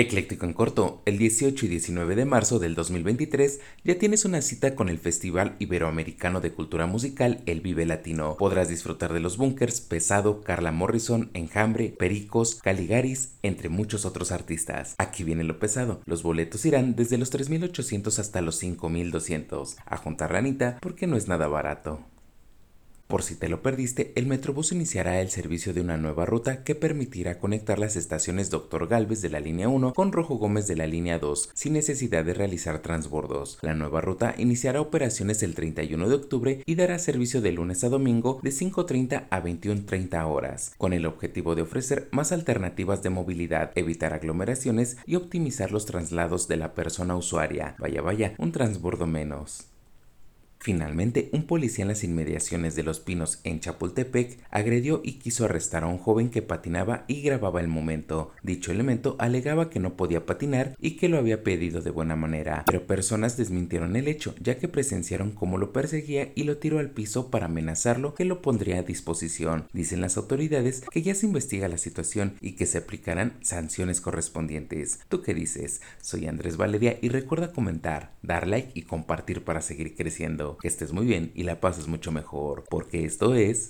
Ecléctico en corto, el 18 y 19 de marzo del 2023 ya tienes una cita con el Festival Iberoamericano de Cultura Musical El Vive Latino. Podrás disfrutar de los Bunkers, Pesado, Carla Morrison, Enjambre, Pericos, Caligaris, entre muchos otros artistas. Aquí viene lo pesado. Los boletos irán desde los 3.800 hasta los 5.200. A juntar ranita porque no es nada barato. Por si te lo perdiste, el Metrobús iniciará el servicio de una nueva ruta que permitirá conectar las estaciones Dr. Galvez de la línea 1 con Rojo Gómez de la línea 2 sin necesidad de realizar transbordos. La nueva ruta iniciará operaciones el 31 de octubre y dará servicio de lunes a domingo de 5.30 a 21.30 horas, con el objetivo de ofrecer más alternativas de movilidad, evitar aglomeraciones y optimizar los traslados de la persona usuaria. Vaya vaya, un transbordo menos. Finalmente, un policía en las inmediaciones de Los Pinos en Chapultepec agredió y quiso arrestar a un joven que patinaba y grababa el momento. Dicho elemento alegaba que no podía patinar y que lo había pedido de buena manera, pero personas desmintieron el hecho, ya que presenciaron cómo lo perseguía y lo tiró al piso para amenazarlo que lo pondría a disposición. Dicen las autoridades que ya se investiga la situación y que se aplicarán sanciones correspondientes. ¿Tú qué dices? Soy Andrés Valeria y recuerda comentar, dar like y compartir para seguir creciendo que estés muy bien y la pases mucho mejor, porque esto es